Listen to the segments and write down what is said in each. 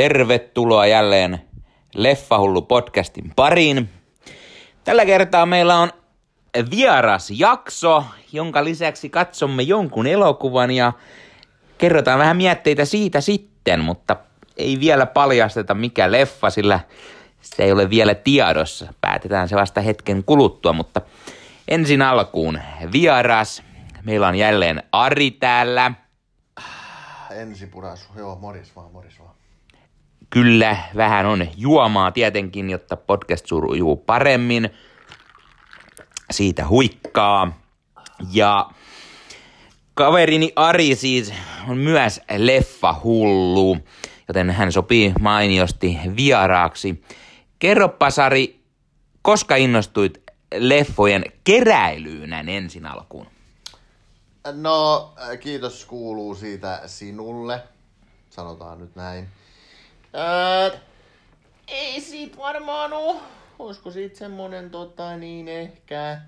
Tervetuloa jälleen Leffahullu podcastin pariin. Tällä kertaa meillä on vieras jakso, jonka lisäksi katsomme jonkun elokuvan ja kerrotaan vähän mietteitä siitä sitten, mutta ei vielä paljasteta mikä leffa, sillä se ei ole vielä tiedossa. Päätetään se vasta hetken kuluttua, mutta ensin alkuun vieras. Meillä on jälleen Ari täällä. Ensipurasu, joo, moris vaan, moris vaan. Kyllä, vähän on juomaa tietenkin, jotta podcast sujuu paremmin. Siitä huikkaa. Ja kaverini Ari siis on myös leffahullu, joten hän sopii mainiosti vieraaksi. Kerro Pasari, koska innostuit leffojen keräilyyn ensin alkuun? No, kiitos kuuluu siitä sinulle, sanotaan nyt näin. Ää, ei siitä varmaan oo. Olisiko siitä semmonen tota niin ehkä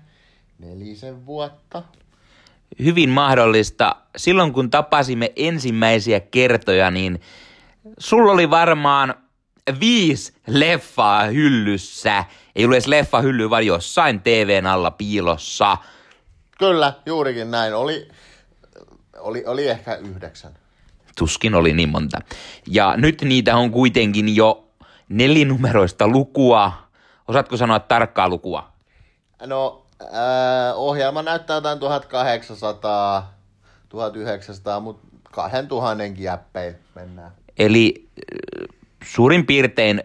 nelisen vuotta. Hyvin mahdollista. Silloin kun tapasimme ensimmäisiä kertoja, niin sulla oli varmaan viisi leffaa hyllyssä. Ei ole edes leffa hylly, vaan jossain TVn alla piilossa. Kyllä, juurikin näin. Oli, oli, oli ehkä yhdeksän. Tuskin oli niin monta. Ja nyt niitä on kuitenkin jo nelinumeroista lukua. Osaatko sanoa tarkkaa lukua? No, ää, ohjelma näyttää jotain 1800, 1900, mutta 2000 jäppein mennään. Eli äh, suurin piirtein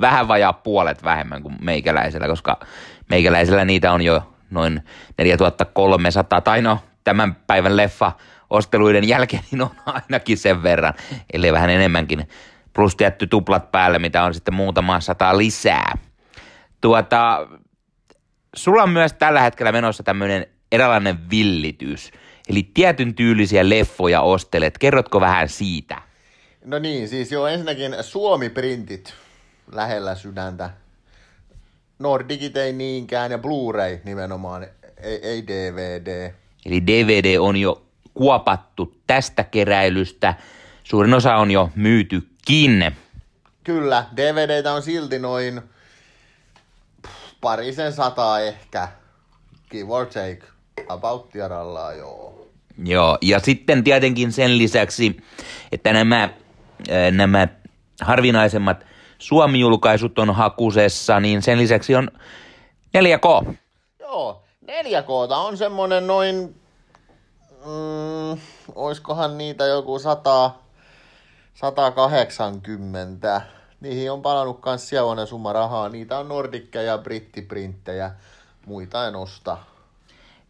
vähän vajaa puolet vähemmän kuin meikäläisellä, koska meikäläisellä niitä on jo noin 4300, tai no tämän päivän leffa osteluiden jälkeen niin on ainakin sen verran, eli vähän enemmänkin, plus tietty tuplat päälle, mitä on sitten muutama sata lisää. Tuota, sulla on myös tällä hetkellä menossa tämmöinen eräänlainen villitys, eli tietyn tyylisiä leffoja ostelet. Kerrotko vähän siitä? No niin, siis joo, ensinnäkin Suomi-printit lähellä sydäntä. Nordicit ei niinkään ja Blu-ray nimenomaan, ei, ei DVD. Eli DVD on jo kuopattu tästä keräilystä. Suurin osa on jo myytykin. Kyllä, DVDtä on silti noin parisen sataa ehkä, give or take, about joo. Joo, ja sitten tietenkin sen lisäksi, että nämä, ää, nämä harvinaisemmat Suomi-julkaisut on hakusessa, niin sen lisäksi on 4K. Joo, 4K on semmonen noin, mm, oiskohan niitä joku 100, 180. Niihin on palannut kans sievonen summa rahaa. Niitä on nordikkeja, brittiprinttejä, muita en osta.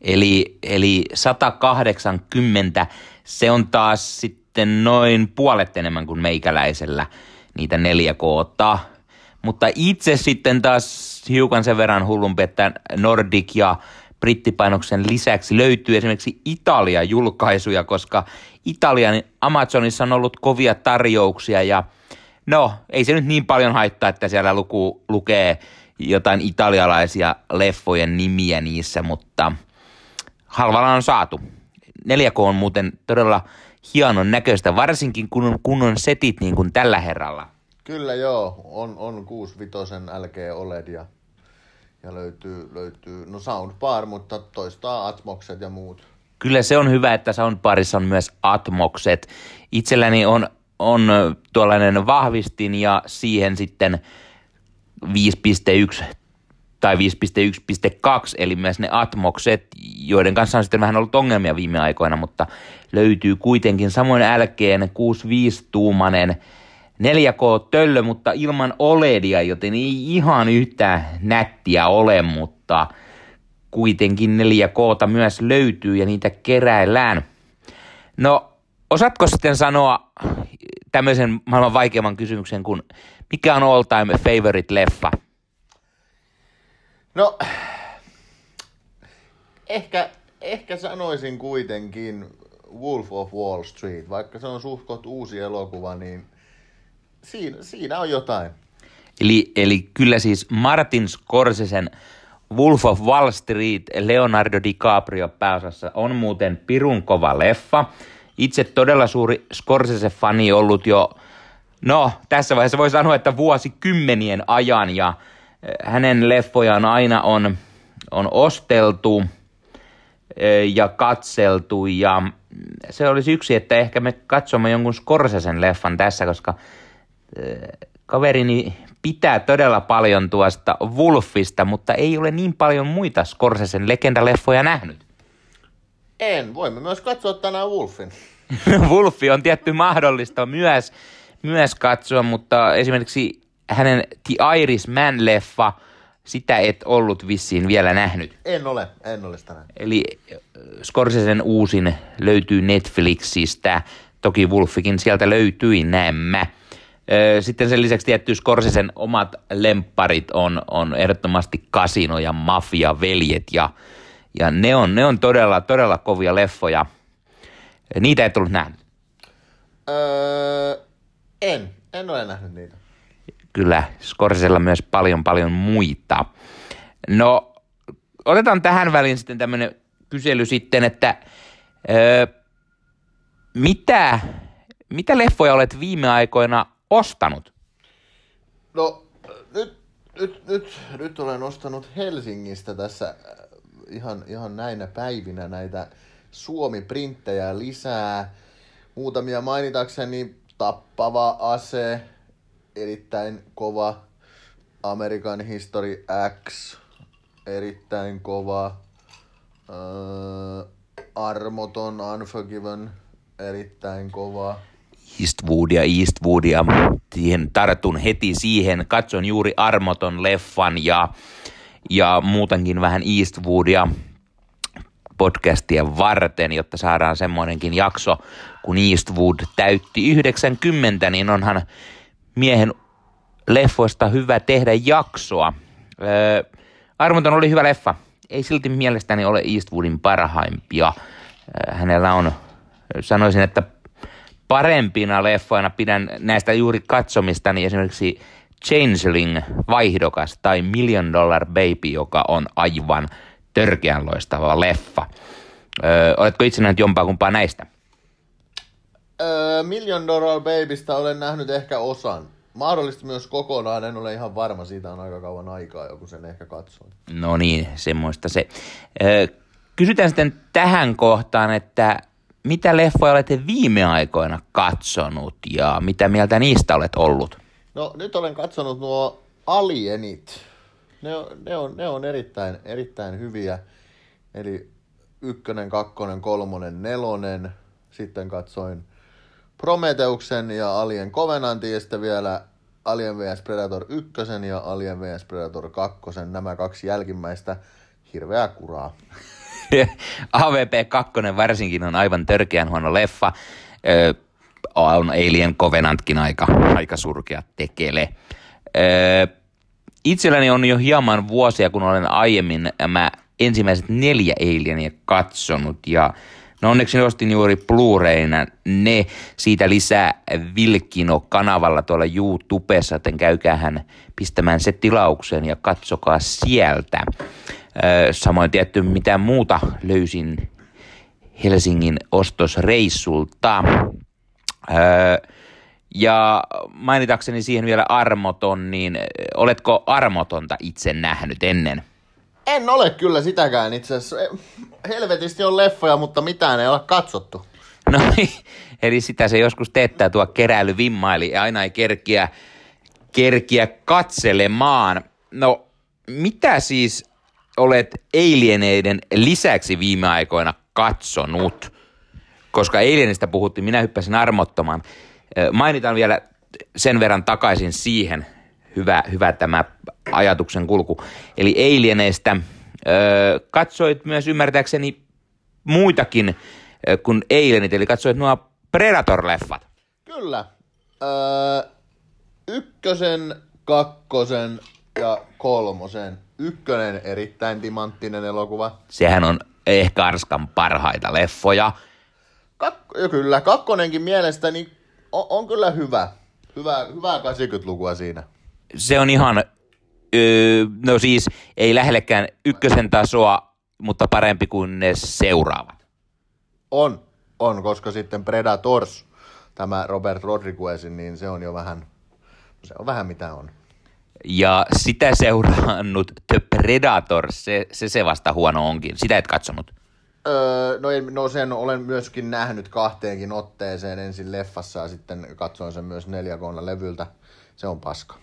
Eli, eli 180, se on taas sitten noin puolet enemmän kuin meikäläisellä niitä 4K. Mutta itse sitten taas hiukan sen verran hullumpi, että Nordic ja brittipainoksen lisäksi löytyy esimerkiksi Italian julkaisuja, koska Italian Amazonissa on ollut kovia tarjouksia ja no, ei se nyt niin paljon haittaa, että siellä luku, lukee jotain italialaisia leffojen nimiä niissä, mutta halvalla on saatu. 4K on muuten todella hienon näköistä, varsinkin kun on kunnon setit niin kuin tällä herralla. Kyllä joo, on, on 65 LG OLED ja, ja löytyy, löytyy, no soundbar, mutta toistaa Atmokset ja muut. Kyllä se on hyvä, että soundbarissa on myös Atmokset. Itselläni on, on tuollainen vahvistin ja siihen sitten 5.1 tai 5.1.2, eli myös ne Atmokset, joiden kanssa on sitten vähän ollut ongelmia viime aikoina, mutta löytyy kuitenkin samoin älkeen 65-tuumanen 4K-töllö, mutta ilman OLEDia, joten ei ihan yhtä nättiä ole, mutta kuitenkin 4K myös löytyy ja niitä keräillään. No, osaatko sitten sanoa tämmöisen maailman vaikeamman kysymyksen kuin mikä on all time favorite leffa? No, ehkä, ehkä sanoisin kuitenkin Wolf of Wall Street, vaikka se on suhkot uusi elokuva, niin siinä, siinä on jotain. Eli, eli kyllä siis Martin Scorsesen Wolf of Wall Street Leonardo DiCaprio pääosassa on muuten pirun kova leffa. Itse todella suuri Scorsese-fani ollut jo No, tässä vaiheessa voi sanoa, että vuosikymmenien ajan ja hänen leffojaan aina on, on osteltu ja katseltu ja se olisi yksi, että ehkä me katsomme jonkun Scorsesen leffan tässä, koska kaverini pitää todella paljon tuosta Wolfista, mutta ei ole niin paljon muita Scorsesen legendaleffoja nähnyt. En, voimme myös katsoa tänään Wolfin. Wolfi on tietty mahdollista myös, myös katsoa, mutta esimerkiksi hänen The Irishman-leffa, sitä et ollut vissiin vielä nähnyt. En ole, en ole sitä nähnyt. Eli Scorsesen uusin löytyy Netflixistä, toki Wolfikin sieltä löytyi, näemmä. Sitten sen lisäksi tietty Scorsesen omat lempparit on, on ehdottomasti Kasino ja Mafia, Veljet ja, ja ne, on, ne on todella, todella kovia leffoja. Niitä et ollut nähnyt? Öö, en, en ole nähnyt niitä. Kyllä, Scorsesella myös paljon paljon muita. No, otetaan tähän väliin sitten tämmöinen kysely sitten, että öö, mitä, mitä leffoja olet viime aikoina ostanut? No, nyt, nyt, nyt, nyt olen ostanut Helsingistä tässä äh, ihan, ihan näinä päivinä näitä Suomi-printtejä lisää. Muutamia mainitakseni Tappava ase, erittäin kova. American History X, erittäin kova. Uh, Armoton Unforgiven, erittäin kova. Eastwoodia, Eastwoodia. Siihen tartun heti siihen. Katson juuri Armoton leffan ja, ja muutenkin vähän Eastwoodia podcastia varten, jotta saadaan semmoinenkin jakso, kun Eastwood täytti 90, niin onhan miehen leffoista hyvä tehdä jaksoa. Öö, Armoton oli hyvä leffa. Ei silti mielestäni ole Eastwoodin parhaimpia. Öö, hänellä on, sanoisin, että parempina leffoina pidän näistä juuri katsomistani esimerkiksi Changeling-vaihdokas tai Million Dollar Baby, joka on aivan törkeän loistava leffa. Öö, oletko itse nähnyt jompaa kumpaa näistä? Öö, Million Dollar Babystä olen nähnyt ehkä osan. Mahdollisesti myös kokonaan, en ole ihan varma, siitä on aika kauan aikaa joku sen ehkä katsoin. No niin, semmoista se. Öö, kysytään sitten tähän kohtaan, että mitä leffoja olette viime aikoina katsonut ja mitä mieltä niistä olet ollut? No nyt olen katsonut nuo Alienit. Ne on, ne on, ne on erittäin, erittäin hyviä. Eli ykkönen, kakkonen, kolmonen, nelonen. Sitten katsoin Prometeuksen ja Alien Covenantin ja sitten vielä Alien vs Predator 1 ja Alien vs Predator 2. Nämä kaksi jälkimmäistä hirveää kuraa. AVP 2 varsinkin on aivan törkeän huono leffa. Ö, on Alien Covenantkin aika, aika surkea tekele. Ö, itselläni on jo hieman vuosia, kun olen aiemmin mä ensimmäiset neljä Alienia katsonut ja No onneksi ostin juuri Blu-rayna ne siitä lisää Vilkino-kanavalla tuolla YouTubessa, joten käykäähän pistämään se tilaukseen ja katsokaa sieltä. Samoin tietty mitä muuta löysin Helsingin ostosreissulta. Ja mainitakseni siihen vielä armoton, niin oletko armotonta itse nähnyt ennen? En ole kyllä sitäkään itse asiassa. Helvetisti on leffoja, mutta mitään ei ole katsottu. No eli sitä se joskus teettää tuo keräilyvimma, eli aina ei kerkiä, kerkiä katselemaan. No mitä siis olet Alieneiden lisäksi viime aikoina katsonut? Koska Alienista puhuttiin, minä hyppäsin armottoman. Mainitaan vielä sen verran takaisin siihen, hyvä, hyvä tämä ajatuksen kulku. Eli Alieneistä katsoit myös ymmärtääkseni muitakin kuin Alienit, eli katsoit nuo Predator-leffat. Kyllä. Öö, ykkösen, kakkosen ja kolmosen ykkönen erittäin timanttinen elokuva. Sehän on ehkä Arskan parhaita leffoja. Kak- kyllä, kakkonenkin mielestäni on, on kyllä hyvä. Hyvä, hyvää 80-lukua siinä. Se on ihan, öö, no siis ei lähellekään ykkösen tasoa, mutta parempi kuin ne seuraavat. On, on, koska sitten Predators, tämä Robert Rodriguezin, niin se on jo vähän, se on vähän mitä on. Ja sitä seurannut The Predator, se, se, se vasta huono onkin. Sitä et katsonut. Öö, no, en, no sen olen myöskin nähnyt kahteenkin otteeseen ensin leffassa ja sitten katsoin sen myös 4 k levyltä. Se on paska.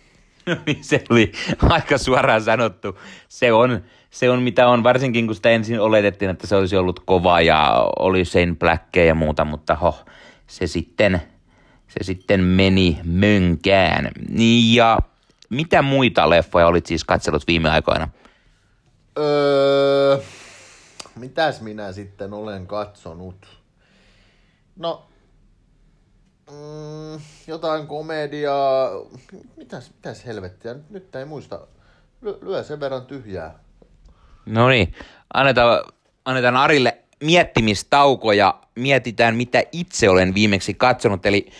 se oli aika suoraan sanottu. Se on, se on mitä on, varsinkin kun sitä ensin oletettiin, että se olisi ollut kova ja oli sen Blackia ja muuta, mutta ho, se sitten, se sitten meni mönkään. Niin ja mitä muita leffoja olit siis katsellut viime aikoina? Öö, mitäs minä sitten olen katsonut? No, mm, jotain komediaa. Mitäs, mitäs helvettiä? Nyt ei muista. Ly- lyö sen verran tyhjää. No niin, annetaan, annetaan Arille miettimistauko ja mietitään, mitä itse olen viimeksi katsonut. Eli,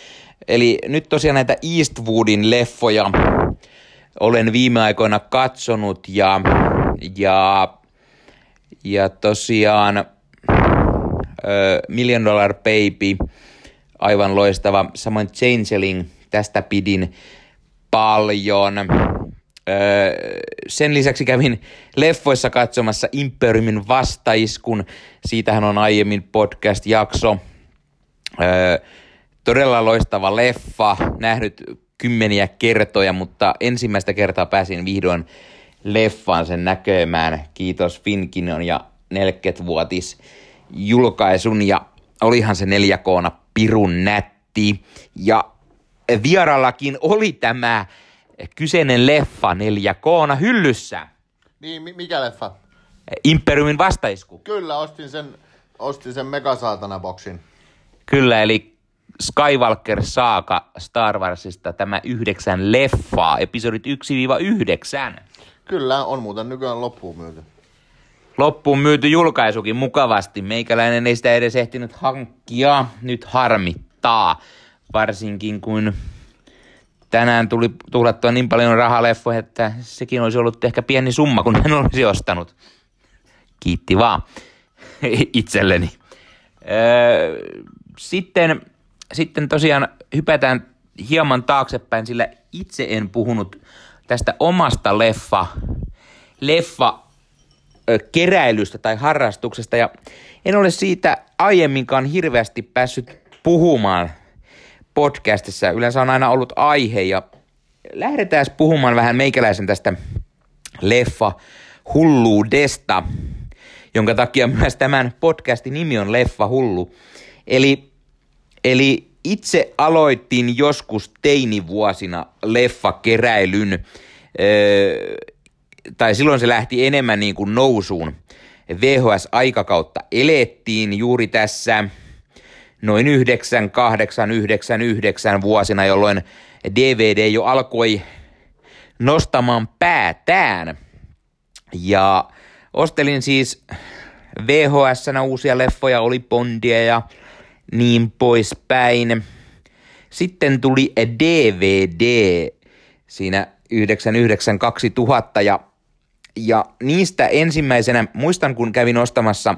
eli nyt tosiaan näitä Eastwoodin leffoja olen viime aikoina katsonut ja, ja, ja tosiaan Million Dollar Baby, aivan loistava. Samoin Changeling, tästä pidin paljon. Sen lisäksi kävin leffoissa katsomassa Imperiumin vastaiskun. Siitähän on aiemmin podcast-jakso. Todella loistava leffa, nähnyt kymmeniä kertoja, mutta ensimmäistä kertaa pääsin vihdoin leffaan sen näkömään. Kiitos Finkinon ja 40-vuotis julkaisun ja olihan se 4 koona pirun nätti. Ja vierallakin oli tämä kyseinen leffa 4 koona hyllyssä. Niin, mi- mikä leffa? Imperiumin vastaisku. Kyllä, ostin sen, ostin sen Megasaatana-boksin. Kyllä, eli Skywalker Saaka Star Warsista tämä yhdeksän leffaa, episodit 1-9. Kyllä, on muuten nykyään loppuun myyty. Loppuun myyty julkaisukin mukavasti. Meikäläinen ei sitä edes ehtinyt hankkia. Nyt harmittaa. Varsinkin kun tänään tuli tuhlattua niin paljon rahaleffoja, että sekin olisi ollut ehkä pieni summa, kun hän olisi ostanut. Kiitti vaan itselleni. Öö, sitten, sitten tosiaan hypätään hieman taaksepäin, sillä itse en puhunut tästä omasta leffa, leffa keräilystä tai harrastuksesta ja en ole siitä aiemminkaan hirveästi päässyt puhumaan podcastissa. Yleensä on aina ollut aihe ja lähdetään puhumaan vähän meikäläisen tästä leffa hulluudesta, jonka takia myös tämän podcastin nimi on Leffa hullu. Eli, eli itse aloitin joskus teinivuosina leffakeräilyn, öö, tai silloin se lähti enemmän niin kuin nousuun. VHS-aikakautta elettiin juuri tässä noin 98, 99 vuosina, jolloin DVD jo alkoi nostamaan päätään. Ja ostelin siis vhs uusia leffoja, oli Bondia ja niin poispäin. Sitten tuli DVD siinä 99-2000 ja, ja niistä ensimmäisenä, muistan kun kävin ostamassa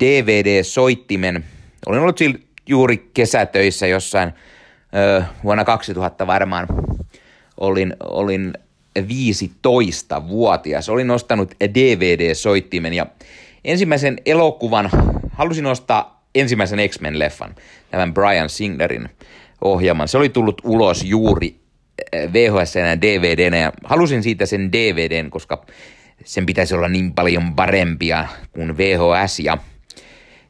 DVD-soittimen, olin ollut juuri kesätöissä jossain ö, vuonna 2000 varmaan, olin, olin 15-vuotias. Olin ostanut DVD-soittimen ja ensimmäisen elokuvan halusin ostaa ensimmäisen X-Men-leffan, tämän Brian Singlerin ohjelman. Se oli tullut ulos juuri VHS ja DVDnä ja halusin siitä sen DVDn, koska sen pitäisi olla niin paljon parempia kuin VHS ja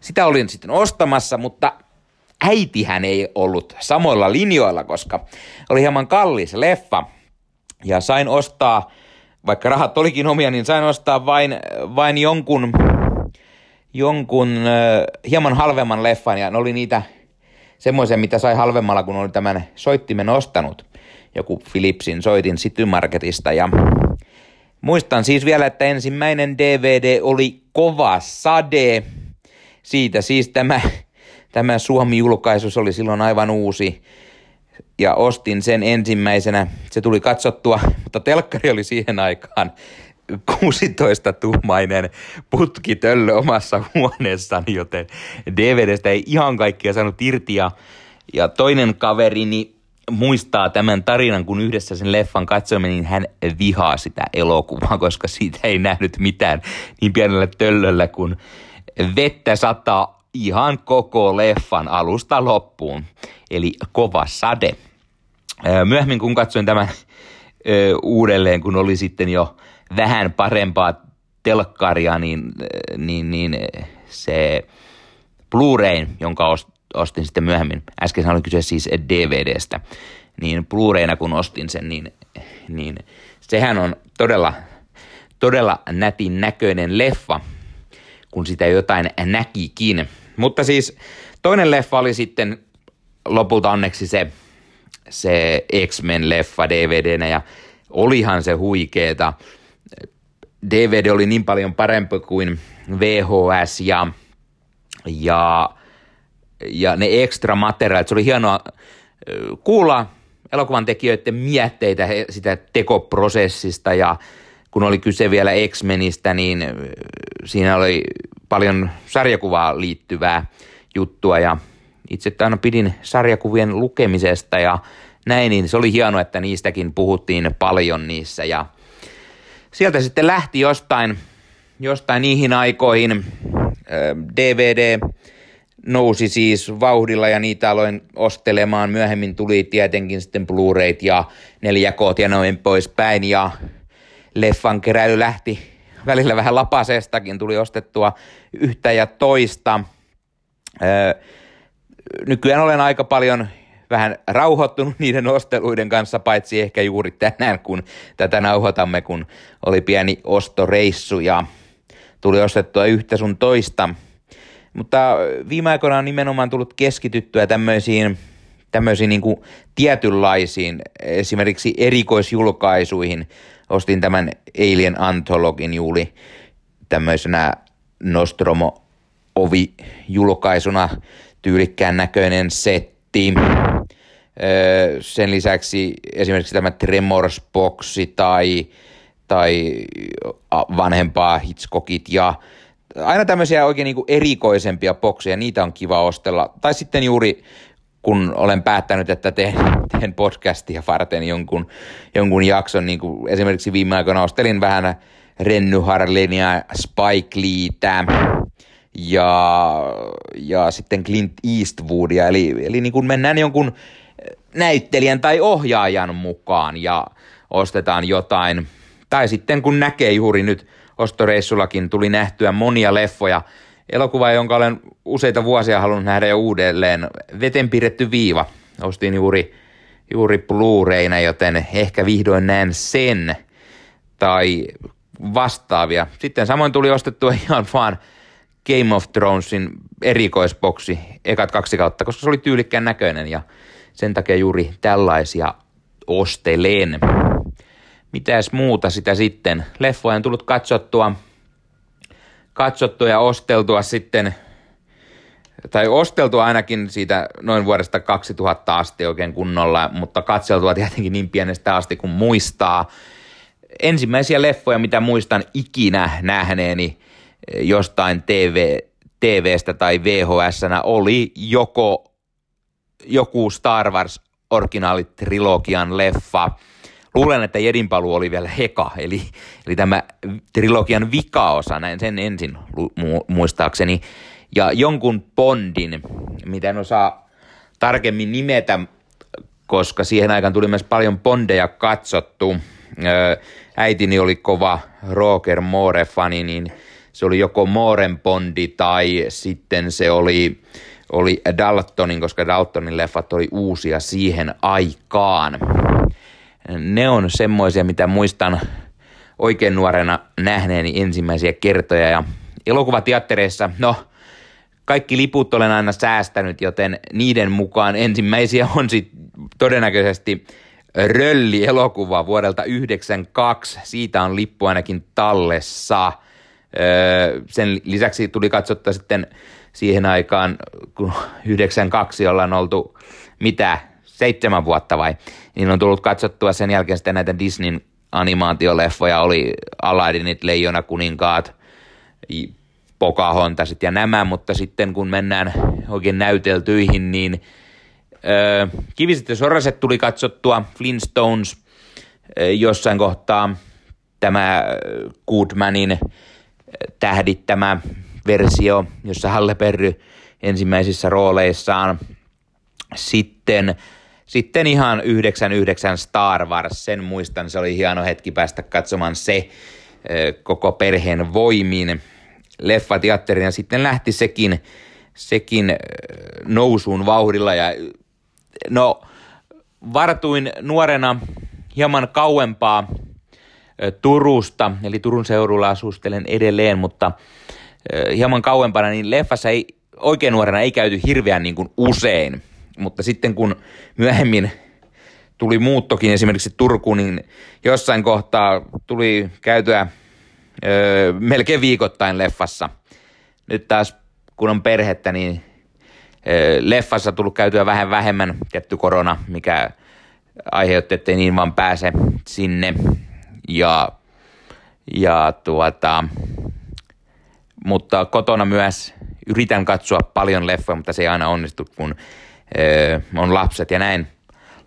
sitä olin sitten ostamassa, mutta äitihän ei ollut samoilla linjoilla, koska oli hieman kallis leffa ja sain ostaa, vaikka rahat olikin omia, niin sain ostaa vain, vain jonkun, jonkun äh, hieman halvemman leffan ja ne oli niitä semmoisen, mitä sai halvemmalla, kun oli tämän soittimen ostanut. Joku Philipsin soitin City Marketista ja muistan siis vielä, että ensimmäinen DVD oli Kova Sade. Siitä siis tämä, tämä Suomi-julkaisu oli silloin aivan uusi ja ostin sen ensimmäisenä. Se tuli katsottua, mutta telkkari oli siihen aikaan 16-tuumainen putkitöllö omassa huoneessani, joten DVDstä ei ihan kaikkia saanut irti ja Ja toinen kaverini muistaa tämän tarinan, kun yhdessä sen leffan katsoimme, niin hän vihaa sitä elokuvaa, koska siitä ei nähnyt mitään niin pienellä töllöllä, kun vettä sataa ihan koko leffan alusta loppuun. Eli kova sade. Myöhemmin kun katsoin tämän uudelleen, kun oli sitten jo vähän parempaa telkkaria, niin, niin, niin se Blu-ray, jonka ostin sitten myöhemmin, äsken oli kyse siis DVDstä, niin Blu-rayna kun ostin sen, niin, niin sehän on todella, todella nätin näköinen leffa, kun sitä jotain näkikin. Mutta siis toinen leffa oli sitten lopulta onneksi se, se X-Men-leffa DVDnä ja olihan se huikeeta. DVD oli niin paljon parempi kuin VHS ja, ja, ja ne ekstra materiaalit. Se oli hienoa kuulla elokuvan tekijöiden mietteitä sitä tekoprosessista ja kun oli kyse vielä X-Menistä, niin siinä oli paljon sarjakuvaa liittyvää juttua ja itse aina pidin sarjakuvien lukemisesta ja näin, niin se oli hienoa, että niistäkin puhuttiin paljon niissä ja sieltä sitten lähti jostain, jostain niihin aikoihin DVD nousi siis vauhdilla ja niitä aloin ostelemaan. Myöhemmin tuli tietenkin sitten Blu-rayt ja 4 k ja noin poispäin ja leffan keräily lähti välillä vähän lapasestakin, tuli ostettua yhtä ja toista. nykyään olen aika paljon vähän rauhoittunut niiden osteluiden kanssa, paitsi ehkä juuri tänään, kun tätä nauhoitamme, kun oli pieni ostoreissu ja tuli ostettua yhtä sun toista. Mutta viime aikoina on nimenomaan tullut keskityttyä tämmöisiin, tämmöisiin niin kuin tietynlaisiin, esimerkiksi erikoisjulkaisuihin. Ostin tämän Alien Anthologin juuri tämmöisenä Nostromo ovi-julkaisuna tyylikkään näköinen setti. Sen lisäksi esimerkiksi tämä Tremors-boksi tai, tai vanhempaa Hitchcockit ja aina tämmöisiä oikein niin erikoisempia bokseja, niitä on kiva ostella. Tai sitten juuri kun olen päättänyt, että teen, teen podcastia varten jonkun, jonkun jakson, niin kuin esimerkiksi viime aikoina ostelin vähän Renny Harlin ja Spike Leetä ja, ja sitten Clint Eastwoodia, eli, eli niin kuin mennään jonkun näyttelijän tai ohjaajan mukaan ja ostetaan jotain. Tai sitten kun näkee juuri nyt ostoreissullakin tuli nähtyä monia leffoja. Elokuva, jonka olen useita vuosia halunnut nähdä jo uudelleen. Veten piirretty viiva. Ostin juuri, juuri Blu-rayna, joten ehkä vihdoin näen sen. Tai vastaavia. Sitten samoin tuli ostettua ihan vaan Game of Thronesin erikoisboksi ekat kaksi kautta, koska se oli tyylikkään näköinen ja sen takia juuri tällaisia ostelen. Mitäs muuta sitä sitten? Leffoja on tullut katsottua, katsottua ja osteltua sitten, tai osteltua ainakin siitä noin vuodesta 2000 asti oikein kunnolla, mutta katseltua tietenkin niin pienestä asti kuin muistaa. Ensimmäisiä leffoja, mitä muistan ikinä nähneeni jostain TV, TVstä tai vhs oli joko joku Star Wars originaalitrilogian leffa. Luulen, että Jedin paluu oli vielä heka, eli, eli tämä trilogian vikaosa, näin sen ensin mu- muistaakseni. Ja jonkun Bondin, mitä en osaa tarkemmin nimetä, koska siihen aikaan tuli myös paljon Bondeja katsottu. äitini oli kova Roger Moore-fani, niin se oli joko Mooren Bondi tai sitten se oli oli Daltonin, koska Daltonin leffat oli uusia siihen aikaan. Ne on semmoisia, mitä muistan oikein nuorena nähneeni ensimmäisiä kertoja ja elokuvateattereissa, no kaikki liput olen aina säästänyt, joten niiden mukaan ensimmäisiä on sitten todennäköisesti Rölli-elokuva vuodelta 1992. Siitä on lippu ainakin tallessa. Sen lisäksi tuli katsottua sitten siihen aikaan, kun 92 ollaan oltu mitä, seitsemän vuotta vai, niin on tullut katsottua sen jälkeen sitten näitä Disneyn animaatioleffoja, oli Aladdinit, Leijona kuninkaat, Pocahontasit ja nämä, mutta sitten kun mennään oikein näyteltyihin, niin Kiviset ja Soraset tuli katsottua, Flintstones jossain kohtaa, tämä Goodmanin tähdittämä versio, jossa Halle Perry ensimmäisissä rooleissaan. Sitten, sitten ihan 99 Star Wars, sen muistan, se oli hieno hetki päästä katsomaan se koko perheen voimin leffateatterin ja sitten lähti sekin, sekin nousuun vauhdilla ja no vartuin nuorena hieman kauempaa Turusta, eli Turun seudulla asustelen edelleen, mutta hieman kauempana, niin leffassa ei oikein nuorena ei käyty hirveän niin kuin usein, mutta sitten kun myöhemmin tuli muuttokin esimerkiksi Turkuun, niin jossain kohtaa tuli käytyä öö, melkein viikoittain leffassa. Nyt taas kun on perhettä, niin öö, leffassa tullut käytyä vähän vähemmän tietty korona, mikä aiheutti, ettei niin vaan pääse sinne. Ja, ja tuota, mutta kotona myös yritän katsoa paljon leffoja, mutta se ei aina onnistu, kun öö, on lapset ja näin.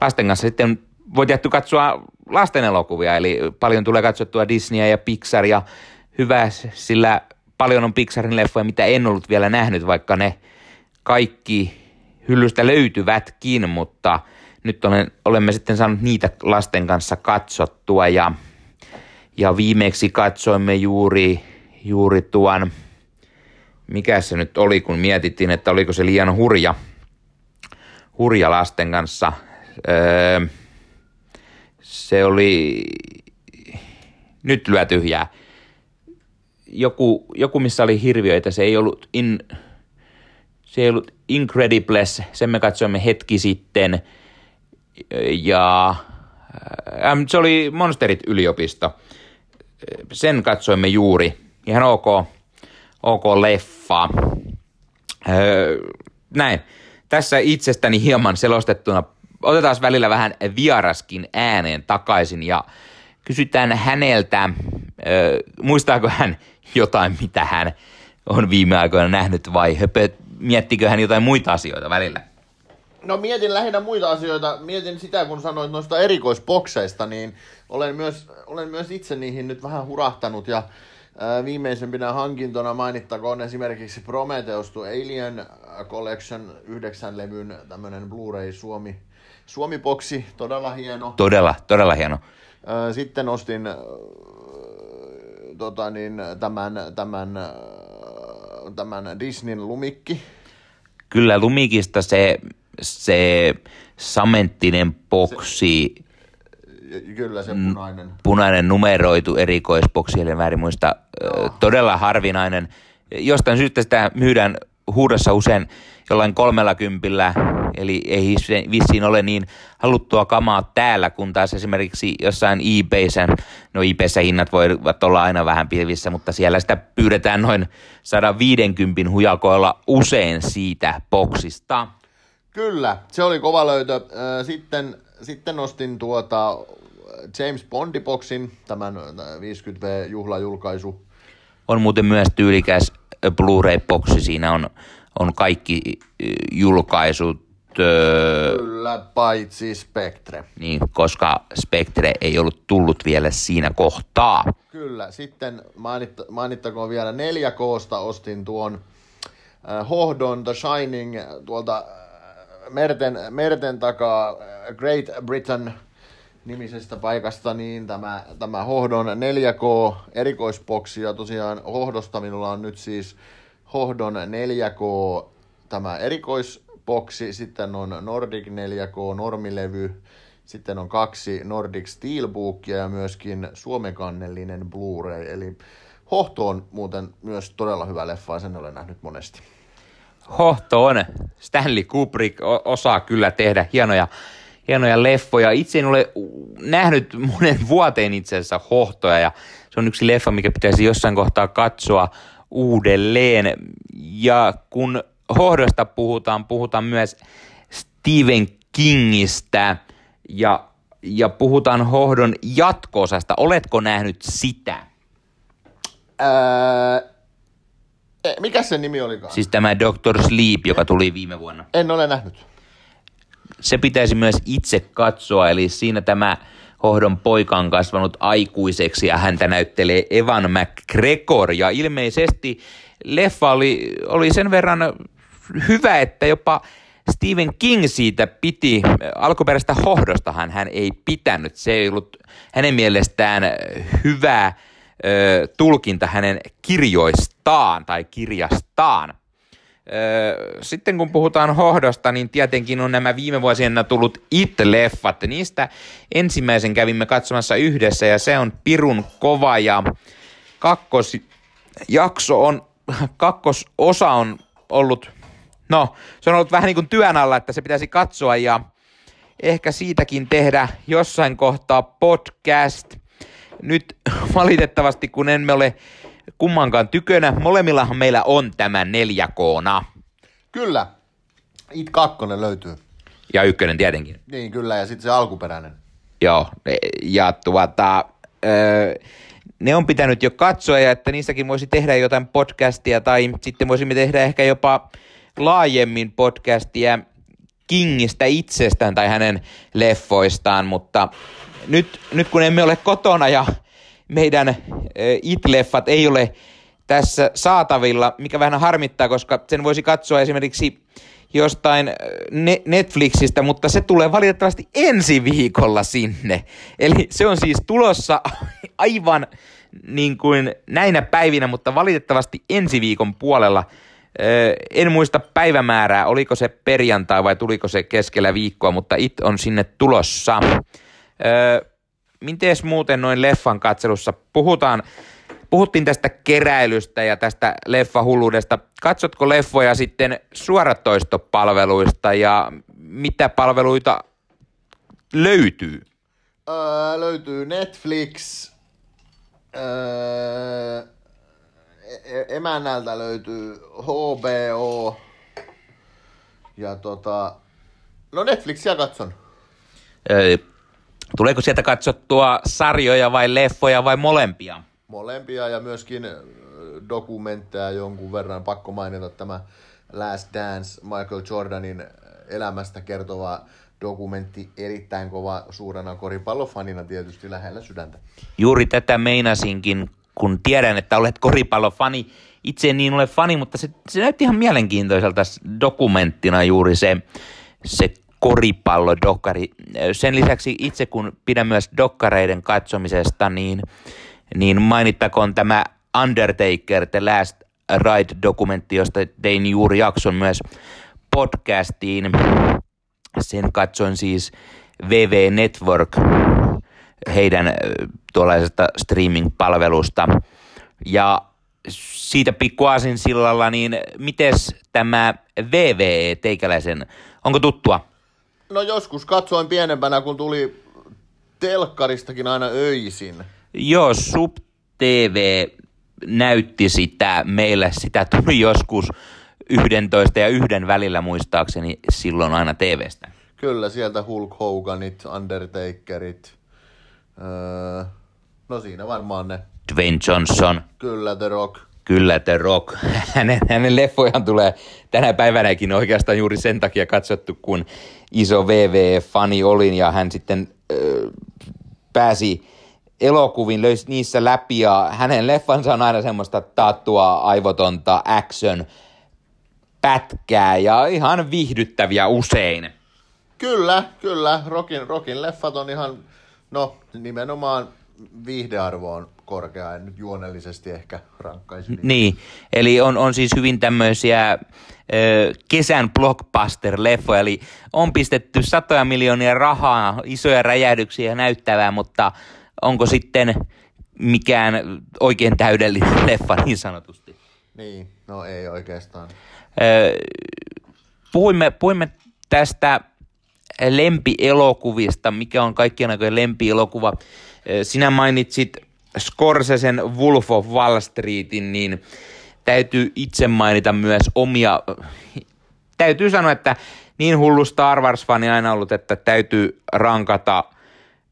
Lasten kanssa sitten voi tietty katsoa lasten elokuvia, eli paljon tulee katsottua Disneyä ja Pixaria. Hyvä, sillä paljon on Pixarin leffoja, mitä en ollut vielä nähnyt, vaikka ne kaikki hyllystä löytyvätkin, mutta nyt olen, olemme sitten saanut niitä lasten kanssa katsottua ja, ja viimeksi katsoimme juuri, juuri tuon, mikä se nyt oli, kun mietittiin, että oliko se liian hurja, hurja lasten kanssa. Öö, se oli, nyt lyö tyhjää. Joku, joku, missä oli hirviöitä, se ei ollut, in, se ei ollut Incredibles, sen me katsoimme hetki sitten. Ja se oli Monsterit yliopisto. Sen katsoimme juuri. Ihan ok, ok leffa. Öö, näin. Tässä itsestäni hieman selostettuna otetaan välillä vähän vieraskin ääneen takaisin ja kysytään häneltä, ö, muistaako hän jotain, mitä hän on viime aikoina nähnyt vai höpö, miettikö hän jotain muita asioita välillä? No mietin lähinnä muita asioita. Mietin sitä, kun sanoit noista erikoisbokseista, niin olen myös, olen myös itse niihin nyt vähän hurahtanut ja viimeisempinä hankintona mainittakoon esimerkiksi Prometheus to Alien Collection 9 levyn tämmöinen Blu-ray Suomi Suomi-boksi, todella hieno. Todella, todella hieno. Sitten ostin tota niin, tämän, tämän, tämän Disneyn lumikki. Kyllä lumikista se, se samenttinen boksi. Se, kyllä se punainen. Punainen numeroitu erikoisboksi, eli väärin muista. No. Todella harvinainen. Jostain syystä sitä myydään huudossa usein jollain kolmella kympillä, eli ei vissiin ole niin haluttua kamaa täällä, kun taas esimerkiksi jossain eBayssä, no eBayssä hinnat voivat olla aina vähän pilvissä, mutta siellä sitä pyydetään noin 150 hujakoilla usein siitä boksista. Kyllä, se oli kova löytö. Sitten, sitten nostin tuota James Bondi-boksin, tämän 50V-juhlajulkaisu. On muuten myös tyylikäs Blu-ray-boksi, siinä on on kaikki julkaisut. Kyllä, paitsi Spectre. Niin, koska Spectre ei ollut tullut vielä siinä kohtaa. Kyllä, sitten mainitta, mainittakoon vielä 4 koosta ostin tuon Hohdon The Shining tuolta merten, merten takaa äh, Great Britain nimisestä paikasta, niin tämä, tämä Hohdon 4K erikoisboksi, ja tosiaan Hohdosta. Minulla on nyt siis Hohdon 4K tämä erikoisboksi, sitten on Nordic 4K normilevy, sitten on kaksi Nordic Steelbookia ja myöskin suomekannellinen Blu-ray, eli Hohto on muuten myös todella hyvä leffa ja sen olen nähnyt monesti. Hohto on. Stanley Kubrick osaa kyllä tehdä hienoja, hienoja leffoja. Itse en ole nähnyt monen vuoteen itse asiassa Hohtoja ja se on yksi leffa, mikä pitäisi jossain kohtaa katsoa uudelleen. Ja kun hohdosta puhutaan, puhutaan myös Stephen Kingistä ja, ja puhutaan hohdon jatkoosasta. Oletko nähnyt sitä? Ää, mikä se nimi olikaan? Siis tämä Doctor Sleep, joka tuli viime vuonna. En ole nähnyt. se pitäisi myös itse katsoa, eli siinä tämä Hohdon poika on kasvanut aikuiseksi ja häntä näyttelee Evan McGregor ja ilmeisesti leffa oli, oli sen verran hyvä, että jopa Stephen King siitä piti, alkuperäistä hohdostahan hän ei pitänyt, se ei ollut hänen mielestään hyvä ö, tulkinta hänen kirjoistaan tai kirjastaan. Sitten kun puhutaan hohdosta, niin tietenkin on nämä viime vuosina tullut It-leffat. Niistä ensimmäisen kävimme katsomassa yhdessä ja se on pirun kova ja kakkosjakso on, kakkososa on ollut, no se on ollut vähän niin kuin työn alla, että se pitäisi katsoa ja ehkä siitäkin tehdä jossain kohtaa podcast. Nyt valitettavasti kun emme ole kummankaan tykönä. Molemmillahan meillä on tämä 4 k Kyllä. It 2 löytyy. Ja ykkönen tietenkin. Niin, kyllä, ja sitten se alkuperäinen. Joo, ja tuota, öö, ne on pitänyt jo katsoa, ja että niistäkin voisi tehdä jotain podcastia, tai sitten voisimme tehdä ehkä jopa laajemmin podcastia Kingistä itsestään tai hänen leffoistaan, mutta nyt, nyt kun emme ole kotona ja meidän it-leffat ei ole tässä saatavilla, mikä vähän harmittaa, koska sen voisi katsoa esimerkiksi jostain Netflixistä, mutta se tulee valitettavasti ensi viikolla sinne. Eli se on siis tulossa aivan niin kuin näinä päivinä, mutta valitettavasti ensi viikon puolella. En muista päivämäärää, oliko se perjantai vai tuliko se keskellä viikkoa, mutta it on sinne tulossa miten muuten noin leffan katselussa puhutaan, puhuttiin tästä keräilystä ja tästä leffahulluudesta. Katsotko leffoja sitten suoratoistopalveluista ja mitä palveluita löytyy? Öö, löytyy Netflix. Öö, emännältä löytyy HBO. Ja tota... No Netflixiä katson. Öö, Tuleeko sieltä katsottua sarjoja vai leffoja vai molempia? Molempia ja myöskin dokumentteja jonkun verran. Pakko mainita tämä Last Dance Michael Jordanin elämästä kertova dokumentti erittäin kova suurena koripallofanina tietysti lähellä sydäntä. Juuri tätä meinasinkin, kun tiedän, että olet koripallofani. Itse en niin ole fani, mutta se, se näytti ihan mielenkiintoiselta dokumenttina juuri se, se koripallodokkari. Sen lisäksi itse kun pidän myös dokkareiden katsomisesta, niin, niin mainittakoon tämä Undertaker, The Last Ride-dokumentti, josta tein juuri jakson myös podcastiin. Sen katsoin siis VV Network, heidän tuollaisesta streaming-palvelusta. Ja siitä pikkuasin sillalla, niin mites tämä VV teikäläisen, onko tuttua? No joskus katsoin pienempänä, kun tuli telkkaristakin aina öisin. Joo, Sub TV näytti sitä meille. Sitä tuli joskus 11 ja yhden välillä muistaakseni silloin aina TVstä. Kyllä, sieltä Hulk Hoganit, Undertakerit. Öö, no siinä varmaan ne. Dwayne Johnson. Kyllä, The Rock. Kyllä, The Rock. Hänen, hänen leffojaan tulee tänä päivänäkin oikeastaan juuri sen takia katsottu, kun iso VV-fani olin ja hän sitten ö, pääsi elokuvin, löysi niissä läpi ja hänen leffansa on aina semmoista taattua aivotonta action pätkää ja ihan viihdyttäviä usein. Kyllä, kyllä. Rockin, Rockin leffat on ihan, no nimenomaan viihdearvo on korkea, en nyt juonellisesti ehkä rankkaisi. Niin, eli on, on siis hyvin tämmöisiä ö, kesän blockbuster-leffoja, eli on pistetty satoja miljoonia rahaa, isoja räjähdyksiä näyttävää, mutta onko sitten mikään oikein täydellinen leffa niin sanotusti? Niin, no ei oikeastaan. Ö, puhuimme, puhuimme tästä lempielokuvista, mikä on kaikkien aikojen lempielokuva. Sinä mainitsit Scorsesen Wolf of Wall Streetin, niin täytyy itse mainita myös omia... Täytyy sanoa, että niin hullu Star Wars-fani aina ollut, että täytyy rankata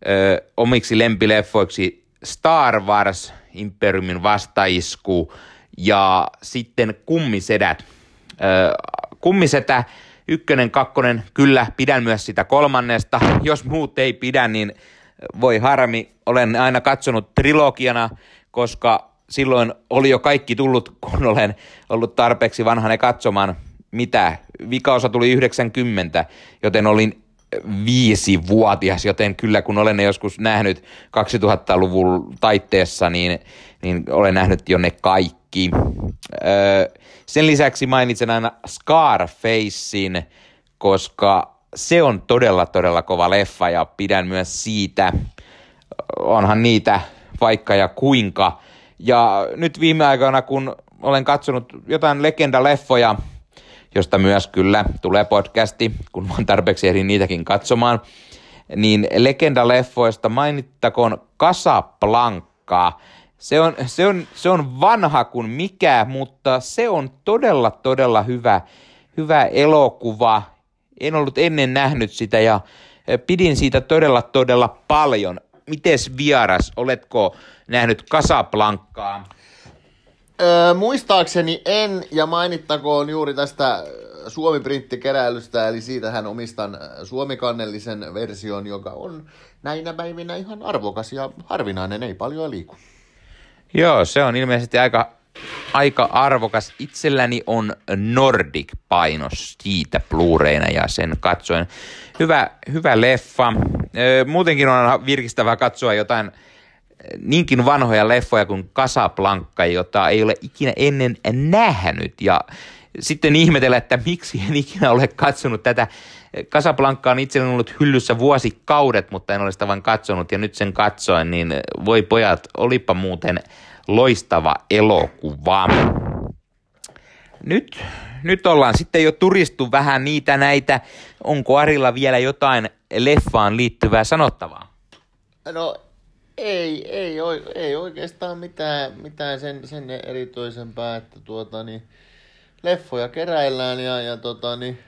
ö, omiksi lempileffoiksi Star Wars, Imperiumin vastaisku ja sitten Kummisedät. Ö, kummisetä ykkönen, kakkonen, kyllä, pidän myös sitä kolmannesta. Jos muut ei pidä, niin voi harmi. Olen aina katsonut trilogiana, koska silloin oli jo kaikki tullut, kun olen ollut tarpeeksi vanhane katsomaan, mitä. Vikaosa tuli 90, joten olin viisi vuotias, joten kyllä kun olen ne joskus nähnyt 2000-luvun taitteessa, niin, niin olen nähnyt jo ne kaikki. Öö, sen lisäksi mainitsen aina Scarfacein, koska se on todella todella kova leffa ja pidän myös siitä. Onhan niitä vaikka ja kuinka. Ja nyt viime aikoina, kun olen katsonut jotain legendaleffoja, josta myös kyllä tulee podcasti, kun mä tarpeeksi ehdin niitäkin katsomaan, niin legendaleffoista mainittakoon Casablanca. Se on, se, on, se on vanha kuin mikä, mutta se on todella, todella hyvä, hyvä elokuva. En ollut ennen nähnyt sitä ja pidin siitä todella, todella paljon. Mites vieras, oletko nähnyt Casablancaa? Öö, muistaakseni en, ja mainittakoon juuri tästä Suomi-printtikeräilystä, eli siitä hän omistan suomikannellisen version, joka on näinä päivinä ihan arvokas ja harvinainen, ei paljon liiku. Joo, se on ilmeisesti aika, aika arvokas. Itselläni on Nordic-painos siitä blu ja sen katsoen. Hyvä, hyvä leffa. Muutenkin on virkistävää katsoa jotain niinkin vanhoja leffoja kuin Casablanca, jota ei ole ikinä ennen nähnyt. Ja sitten ihmetellä, että miksi en ikinä ole katsonut tätä. Casablanca on itselleni ollut hyllyssä vuosikaudet, mutta en ole sitä vain katsonut ja nyt sen katsoin, niin voi pojat, olipa muuten loistava elokuva. Nyt, nyt ollaan sitten jo turistu vähän niitä näitä. Onko Arilla vielä jotain leffaan liittyvää sanottavaa? No ei, ei, ei oikeastaan mitään, mitään sen, sen erityisempää, että tuota, niin, leffoja keräillään ja, ja tota, niin,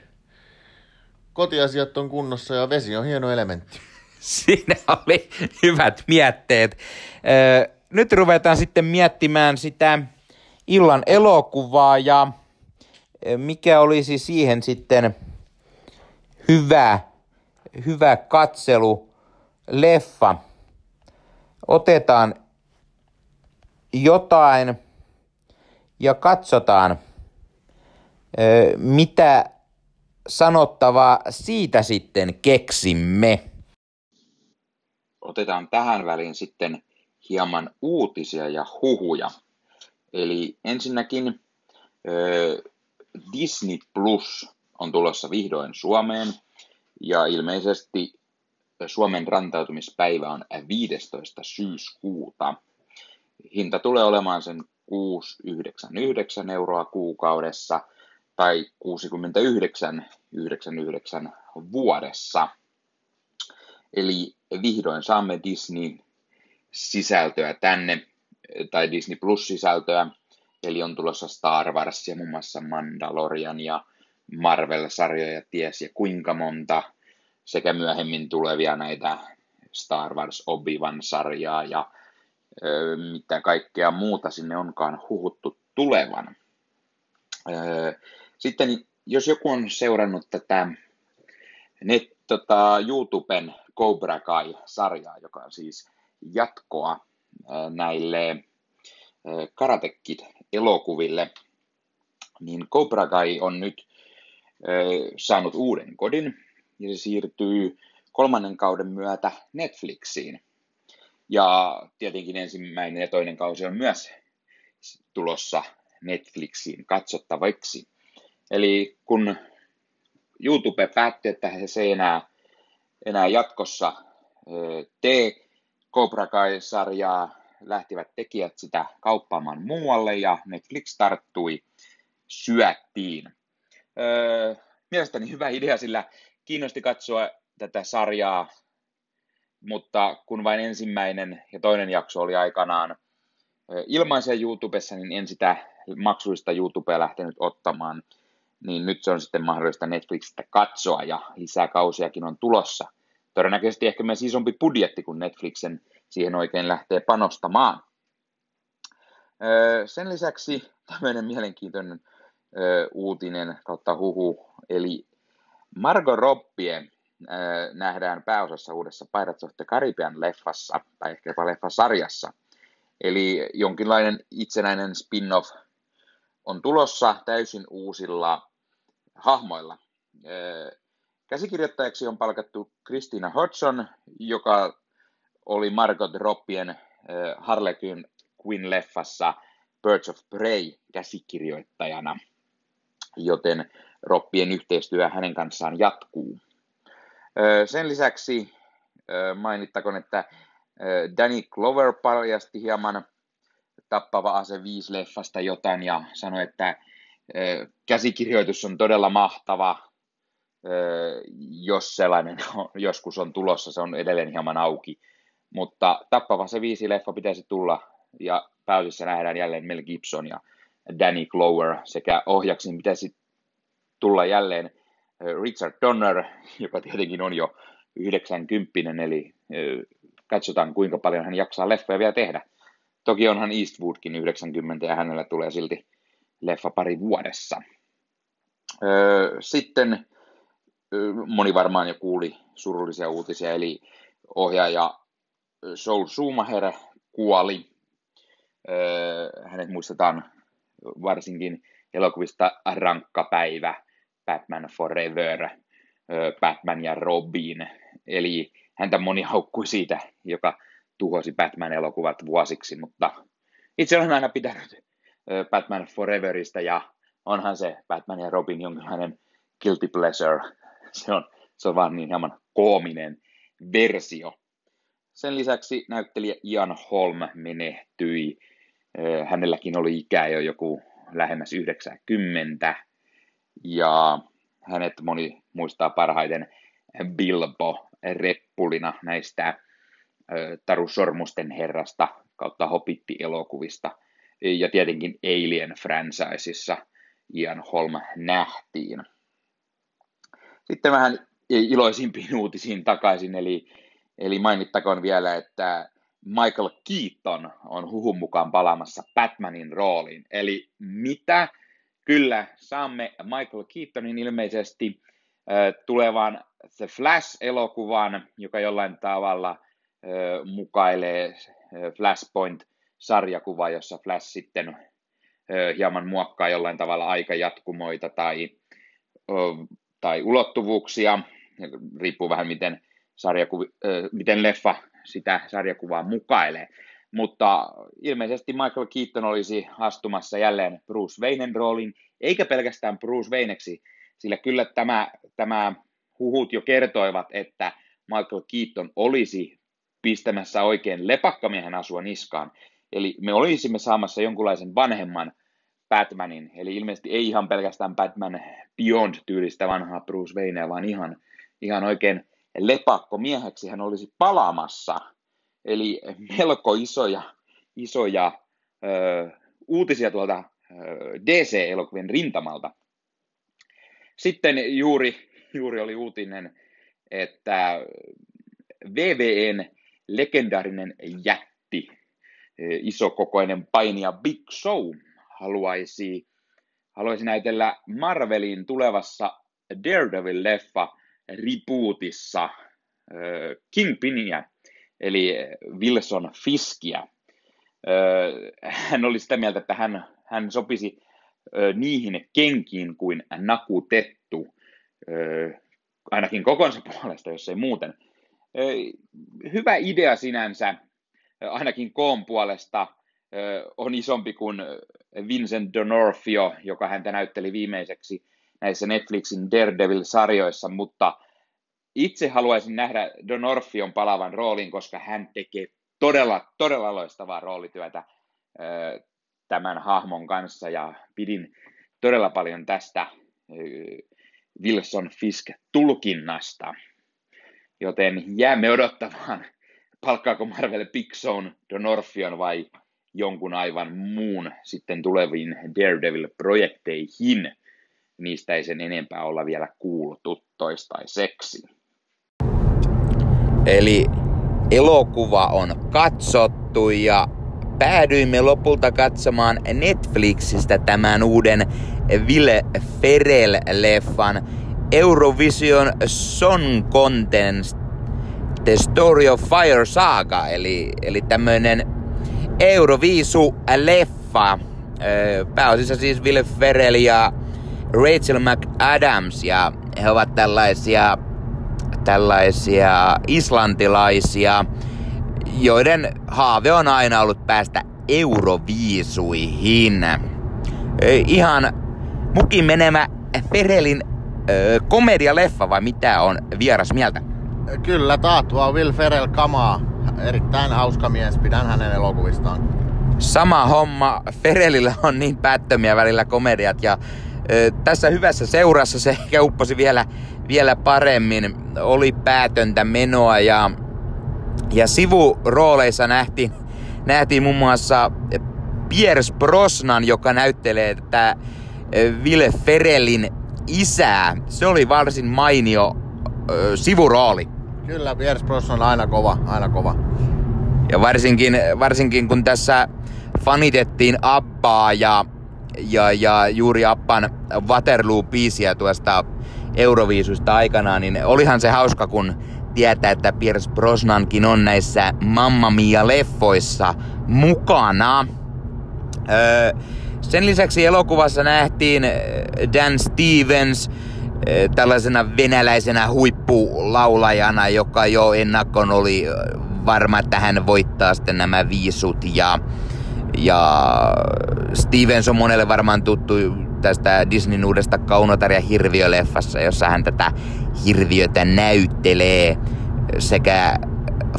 kotiasiat on kunnossa ja vesi on hieno elementti. Siinä oli hyvät mietteet. Nyt ruvetaan sitten miettimään sitä illan elokuvaa ja mikä olisi siihen sitten hyvä, hyvä katselu leffa otetaan jotain ja katsotaan, mitä sanottavaa siitä sitten keksimme. Otetaan tähän väliin sitten hieman uutisia ja huhuja. Eli ensinnäkin Disney Plus on tulossa vihdoin Suomeen ja ilmeisesti Suomen rantautumispäivä on 15. syyskuuta. Hinta tulee olemaan sen 6,99 euroa kuukaudessa tai 69,99 vuodessa. Eli vihdoin saamme Disney-sisältöä tänne, tai Disney Plus-sisältöä, eli on tulossa Star Wars ja muun muassa Mandalorian ja Marvel-sarjoja ties ja kuinka monta – sekä myöhemmin tulevia näitä Star Wars Obi-Wan-sarjaa ja ö, mitä kaikkea muuta sinne onkaan huhuttu tulevan. Ö, sitten jos joku on seurannut tätä net, tota, YouTuben Cobra Kai-sarjaa, joka on siis jatkoa näille Karate Kid-elokuville, niin Cobra Kai on nyt saanut uuden kodin, ja se siirtyy kolmannen kauden myötä Netflixiin. Ja tietenkin ensimmäinen ja toinen kausi on myös tulossa Netflixiin katsottavaksi. Eli kun YouTube päätti, että se enää, enää jatkossa tee Cobra Kai-sarjaa, lähtivät tekijät sitä kauppaamaan muualle ja Netflix tarttui syöttiin. Öö, mielestäni hyvä idea, sillä kiinnosti katsoa tätä sarjaa, mutta kun vain ensimmäinen ja toinen jakso oli aikanaan ilmaisia YouTubessa, niin en sitä maksullista YouTubea lähtenyt ottamaan, niin nyt se on sitten mahdollista Netflixistä katsoa ja lisää kausiakin on tulossa. Todennäköisesti ehkä myös isompi budjetti, kun Netflixen siihen oikein lähtee panostamaan. Sen lisäksi tämmöinen mielenkiintoinen uutinen kautta huhu, eli Margot Robbie äh, nähdään pääosassa uudessa Pirates of the Caribbean leffassa, tai ehkä jopa leffasarjassa. Eli jonkinlainen itsenäinen spin-off on tulossa täysin uusilla hahmoilla. Käsikirjoittajaksi on palkattu Christina Hodgson, joka oli Margot Robbien äh, Harlequin Quinn-leffassa Birds of Prey käsikirjoittajana, joten Roppien yhteistyö hänen kanssaan jatkuu. Sen lisäksi mainittakoon, että Danny Glover paljasti hieman tappava ase 5 leffasta jotain ja sanoi, että käsikirjoitus on todella mahtava, jos sellainen joskus on tulossa, se on edelleen hieman auki. Mutta tappava se viisi leffa pitäisi tulla ja pääosissa nähdään jälleen Mel Gibson ja Danny Glover sekä ohjaksiin pitäisi tulla jälleen Richard Donner, joka tietenkin on jo 90, eli katsotaan kuinka paljon hän jaksaa leffoja vielä tehdä. Toki onhan Eastwoodkin 90 ja hänellä tulee silti leffa pari vuodessa. Sitten moni varmaan jo kuuli surullisia uutisia, eli ohjaaja Soul Schumacher kuoli. Hänet muistetaan varsinkin elokuvista Rankka päivä, Batman Forever, Batman ja Robin. Eli häntä moni haukkui siitä, joka tuhosi Batman-elokuvat vuosiksi, mutta itse olen aina pitänyt Batman Foreverista ja onhan se Batman ja Robin jonkinlainen guilty pleasure. Se on, se on vaan niin hieman koominen versio. Sen lisäksi näyttelijä Ian Holm menehtyi. Hänelläkin oli ikää jo joku lähemmäs 90 ja hänet moni muistaa parhaiten Bilbo Reppulina näistä Taru Sormusten herrasta kautta Hobitti-elokuvista. Ja tietenkin Alien franchiseissa Ian Holm nähtiin. Sitten vähän iloisimpiin uutisiin takaisin, eli, eli mainittakoon vielä, että Michael Keaton on huhun mukaan palaamassa Batmanin rooliin. Eli mitä Kyllä, saamme Michael Keatonin ilmeisesti tulevan The Flash-elokuvan, joka jollain tavalla mukailee Flashpoint-sarjakuvaa, jossa Flash sitten hieman muokkaa jollain tavalla aikajatkumoita tai, tai ulottuvuuksia, riippuu vähän miten, sarjakuvi, äh, miten leffa sitä sarjakuvaa mukailee mutta ilmeisesti Michael Keaton olisi astumassa jälleen Bruce Waynen roolin, eikä pelkästään Bruce Wayneksi, sillä kyllä tämä, tämä huhut jo kertoivat, että Michael Keaton olisi pistämässä oikein lepakkamiehen asua niskaan. Eli me olisimme saamassa jonkunlaisen vanhemman Batmanin, eli ilmeisesti ei ihan pelkästään Batman Beyond-tyylistä vanhaa Bruce Wayneä, vaan ihan, ihan oikein lepakkomieheksi hän olisi palaamassa – Eli melko isoja, isoja ö, uutisia tuolta DC-elokuvien rintamalta. Sitten juuri, juuri oli uutinen, että VVN legendaarinen jätti, isokokoinen painija Big Show haluaisi, haluaisi näytellä Marvelin tulevassa Daredevil-leffa rebootissa Kingpinia eli Wilson Fiskiä. Hän oli sitä mieltä, että hän, hän sopisi niihin kenkiin kuin nakutettu, ainakin kokonsa puolesta, jos ei muuten. Hyvä idea sinänsä, ainakin koon puolesta, on isompi kuin Vincent D'Onofrio, joka häntä näytteli viimeiseksi näissä Netflixin Daredevil-sarjoissa, mutta itse haluaisin nähdä Don Orfion palavan roolin, koska hän tekee todella, todella loistavaa roolityötä tämän hahmon kanssa ja pidin todella paljon tästä Wilson Fisk-tulkinnasta. Joten jäämme odottamaan, palkkaako Marvel Pixon Don Orfion vai jonkun aivan muun sitten tuleviin Daredevil-projekteihin. Niistä ei sen enempää olla vielä kuultu toistaiseksi. Eli elokuva on katsottu ja päädyimme lopulta katsomaan Netflixistä tämän uuden Will Ferrell-leffan Eurovision Song Contest The Story of Fire Saga, eli, eli tämmöinen Euroviisu-leffa. Pääosissa siis Will Ferrell ja Rachel McAdams, ja he ovat tällaisia, tällaisia islantilaisia, joiden haave on aina ollut päästä Euroviisuihin. Ihan mukin menemä Ferelin komedialeffa vai mitä on vieras mieltä? Kyllä, taattua Will Ferrell kamaa. Erittäin hauska mies, pidän hänen elokuvistaan. Sama homma. Ferellillä on niin päättömiä välillä komediat ja ö, tässä hyvässä seurassa se ehkä upposi vielä, vielä paremmin. Oli päätöntä menoa ja, ja sivurooleissa nähtiin, nähtiin muun muassa Piers Brosnan, joka näyttelee tätä Ville Ferellin isää. Se oli varsin mainio ö, sivurooli. Kyllä, Piers Brosnan on aina kova, aina kova. Ja varsinkin, varsinkin kun tässä fanitettiin Abbaa ja, ja, ja juuri Abban Waterloo-biisiä tuosta Euroviisusta aikanaan, niin olihan se hauska, kun tietää, että Piers Brosnankin on näissä Mamma Mia-leffoissa mukana. Öö, sen lisäksi elokuvassa nähtiin Dan Stevens tällaisena venäläisenä huippulaulajana, joka jo ennakkoon oli varma, että hän voittaa sitten nämä viisut. Ja, ja Stevens on monelle varmaan tuttu tästä Disneyn uudesta Kaunotar ja hirviöleffassa, jossa hän tätä hirviötä näyttelee sekä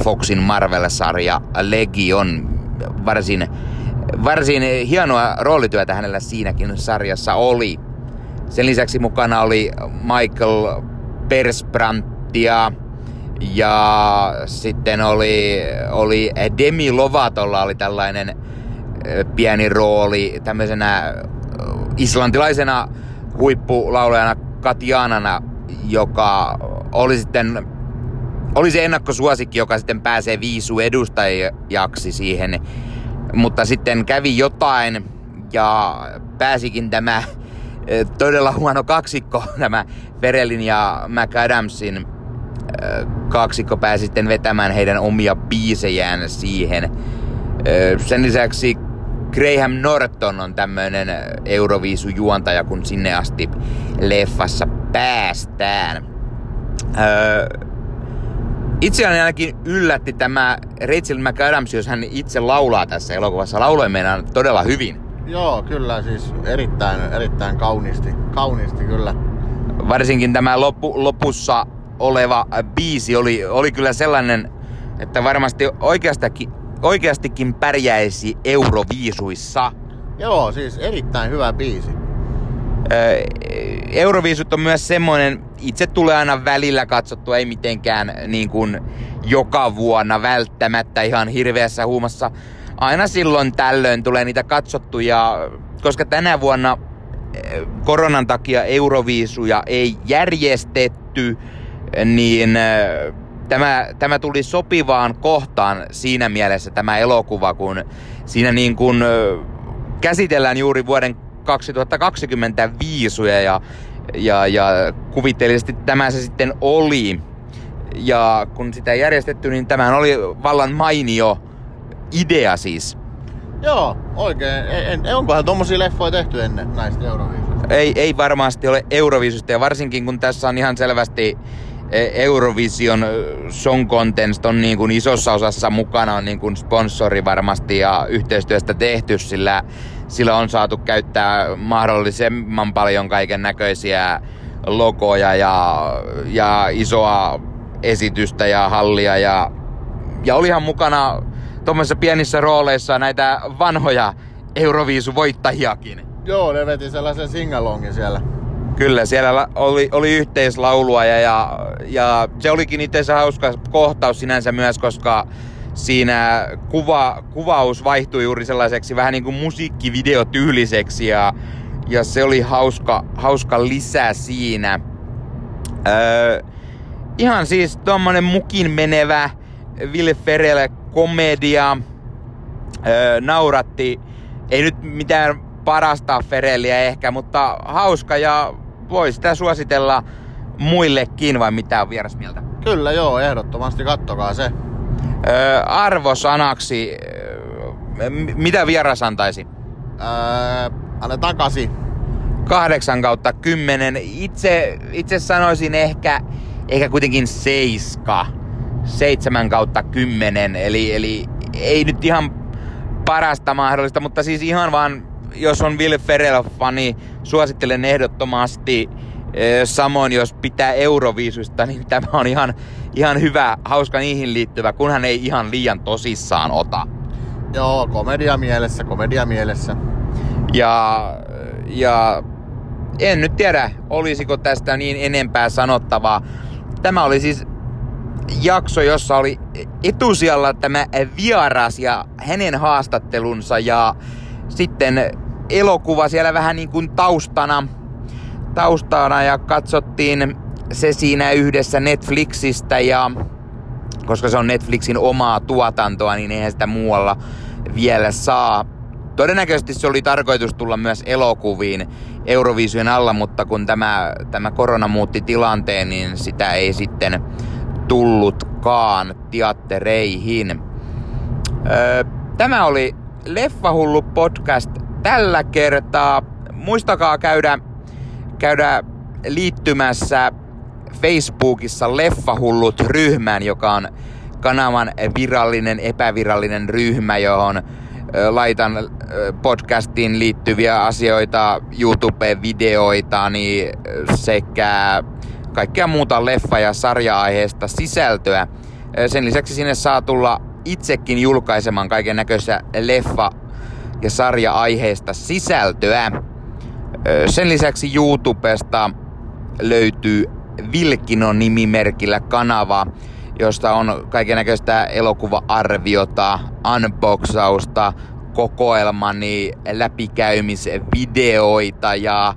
Foxin Marvel-sarja Legion varsin, varsin hienoa roolityötä hänellä siinäkin sarjassa oli. Sen lisäksi mukana oli Michael Persbrandtia ja sitten oli, oli Demi Lovatolla oli tällainen pieni rooli tämmöisenä islantilaisena huippulaulajana Katjanana, joka oli sitten oli se ennakkosuosikki, joka sitten pääsee viisu edustajaksi siihen. Mutta sitten kävi jotain ja pääsikin tämä todella huono kaksikko, tämä Ferelin ja McAdamsin kaksikko pääsi sitten vetämään heidän omia biisejään siihen. Sen lisäksi Graham Norton on tämmöinen Euroviisu-juontaja, kun sinne asti leffassa päästään. Itseäni ainakin yllätti tämä Rachel McAdams, jos hän itse laulaa tässä elokuvassa. Lauloi meidän todella hyvin. Joo, kyllä siis erittäin, erittäin kauniisti. Kauniisti kyllä. Varsinkin tämä loppu, lopussa oleva biisi oli, oli kyllä sellainen, että varmasti oikeastakin, oikeastikin pärjäisi Euroviisuissa. Joo, siis erittäin hyvä biisi. Euroviisut on myös semmoinen, itse tulee aina välillä katsottua, ei mitenkään niin kuin joka vuonna välttämättä ihan hirveässä huumassa aina silloin tällöin tulee niitä katsottuja, koska tänä vuonna eh, koronan takia Euroviisuja ei järjestetty, niin eh, tämä, tämä tuli sopivaan kohtaan siinä mielessä tämä elokuva, kun siinä niin kuin eh, käsitellään juuri vuoden 2020 viisuja ja, ja, ja kuvitteellisesti tämä se sitten oli. Ja kun sitä järjestetty, niin tämä oli vallan mainio idea siis. Joo, oikein. En, en, onkohan tommosia leffoja tehty ennen näistä Euroviisuista? Ei, ei varmasti ole Euroviisusta ja varsinkin kun tässä on ihan selvästi e, Eurovision Song Contest on niin kuin isossa osassa mukana on niin kuin sponsori varmasti ja yhteistyöstä tehty, sillä sillä on saatu käyttää mahdollisimman paljon kaiken näköisiä logoja ja, ja isoa esitystä ja hallia ja, ja olihan mukana tuommoisissa pienissä rooleissa näitä vanhoja Euroviisu-voittajiakin. Joo, ne veti sellaisen singalongin siellä. Kyllä, siellä oli, oli yhteislaulua ja, ja, ja se olikin itse hauska kohtaus sinänsä myös, koska siinä kuva, kuvaus vaihtui juuri sellaiseksi vähän niin kuin musiikkivideotyyliseksi ja, ja se oli hauska, hauska lisä siinä. Öö, ihan siis tuommoinen mukin menevä Ville Ferrell komedia, öö, nauratti. Ei nyt mitään parasta Ferelliä ehkä, mutta hauska ja voi sitä suositella muillekin vai mitä on vieras mieltä? Kyllä joo, ehdottomasti kattokaa se. Öö, arvosanaksi, öö, mitä vieras antaisi? Öö, annetaan kasi. 8 kautta 10. Itse, itse sanoisin ehkä, ehkä kuitenkin 7. 7 kautta 10. Eli, eli ei nyt ihan parasta mahdollista, mutta siis ihan vaan, jos on Will Ferrell-fani, suosittelen ehdottomasti. Samoin jos pitää Euroviisusta, niin tämä on ihan, ihan hyvä, hauska niihin liittyvä, kunhan ei ihan liian tosissaan ota. Joo, komedia mielessä, komedia mielessä. Ja, ja en nyt tiedä, olisiko tästä niin enempää sanottavaa. Tämä oli siis jakso, jossa oli etusijalla tämä vieras ja hänen haastattelunsa ja sitten elokuva siellä vähän niin kuin taustana, taustana ja katsottiin se siinä yhdessä Netflixistä ja koska se on Netflixin omaa tuotantoa, niin eihän sitä muualla vielä saa. Todennäköisesti se oli tarkoitus tulla myös elokuviin Euroviisujen alla, mutta kun tämä, tämä korona muutti tilanteen, niin sitä ei sitten tullutkaan teattereihin. Öö, tämä oli Leffahullu podcast tällä kertaa. Muistakaa käydä, käydä liittymässä Facebookissa Leffahullut ryhmään, joka on kanavan virallinen, epävirallinen ryhmä, johon laitan podcastiin liittyviä asioita, YouTube-videoita niin sekä kaikkea muuta leffa- ja sarja-aiheesta sisältöä. Sen lisäksi sinne saa tulla itsekin julkaisemaan kaiken näköistä leffa- ja sarja-aiheesta sisältöä. Sen lisäksi YouTubesta löytyy Vilkino nimimerkillä kanava, josta on kaiken näköistä elokuva-arviota, unboxausta, kokoelmani läpikäymisvideoita ja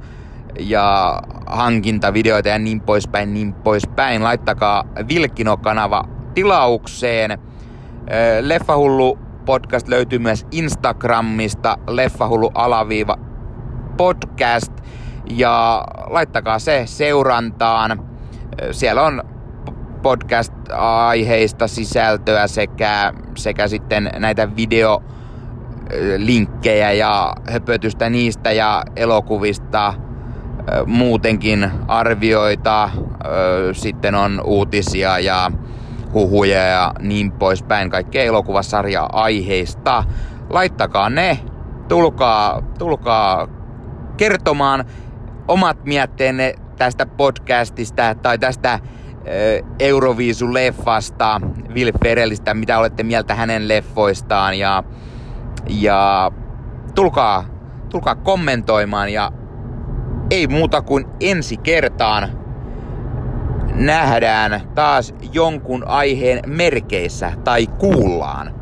ja hankintavideoita ja niin poispäin, niin poispäin. Laittakaa Vilkino-kanava tilaukseen. Leffahullu podcast löytyy myös Instagramista, leffahullu alaviiva podcast. Ja laittakaa se seurantaan. Siellä on podcast-aiheista sisältöä sekä, sekä sitten näitä video linkkejä ja höpötystä niistä ja elokuvista – muutenkin arvioita, sitten on uutisia ja huhuja ja niin poispäin, kaikkea elokuvasarja-aiheista. Laittakaa ne, tulkaa, tulkaa kertomaan omat mietteenne tästä podcastista tai tästä Euroviisu-leffasta, Will Ferrellistä, mitä olette mieltä hänen leffoistaan. Ja, ja tulkaa, tulkaa kommentoimaan ja ei muuta kuin ensi kertaan nähdään taas jonkun aiheen merkeissä tai kuullaan.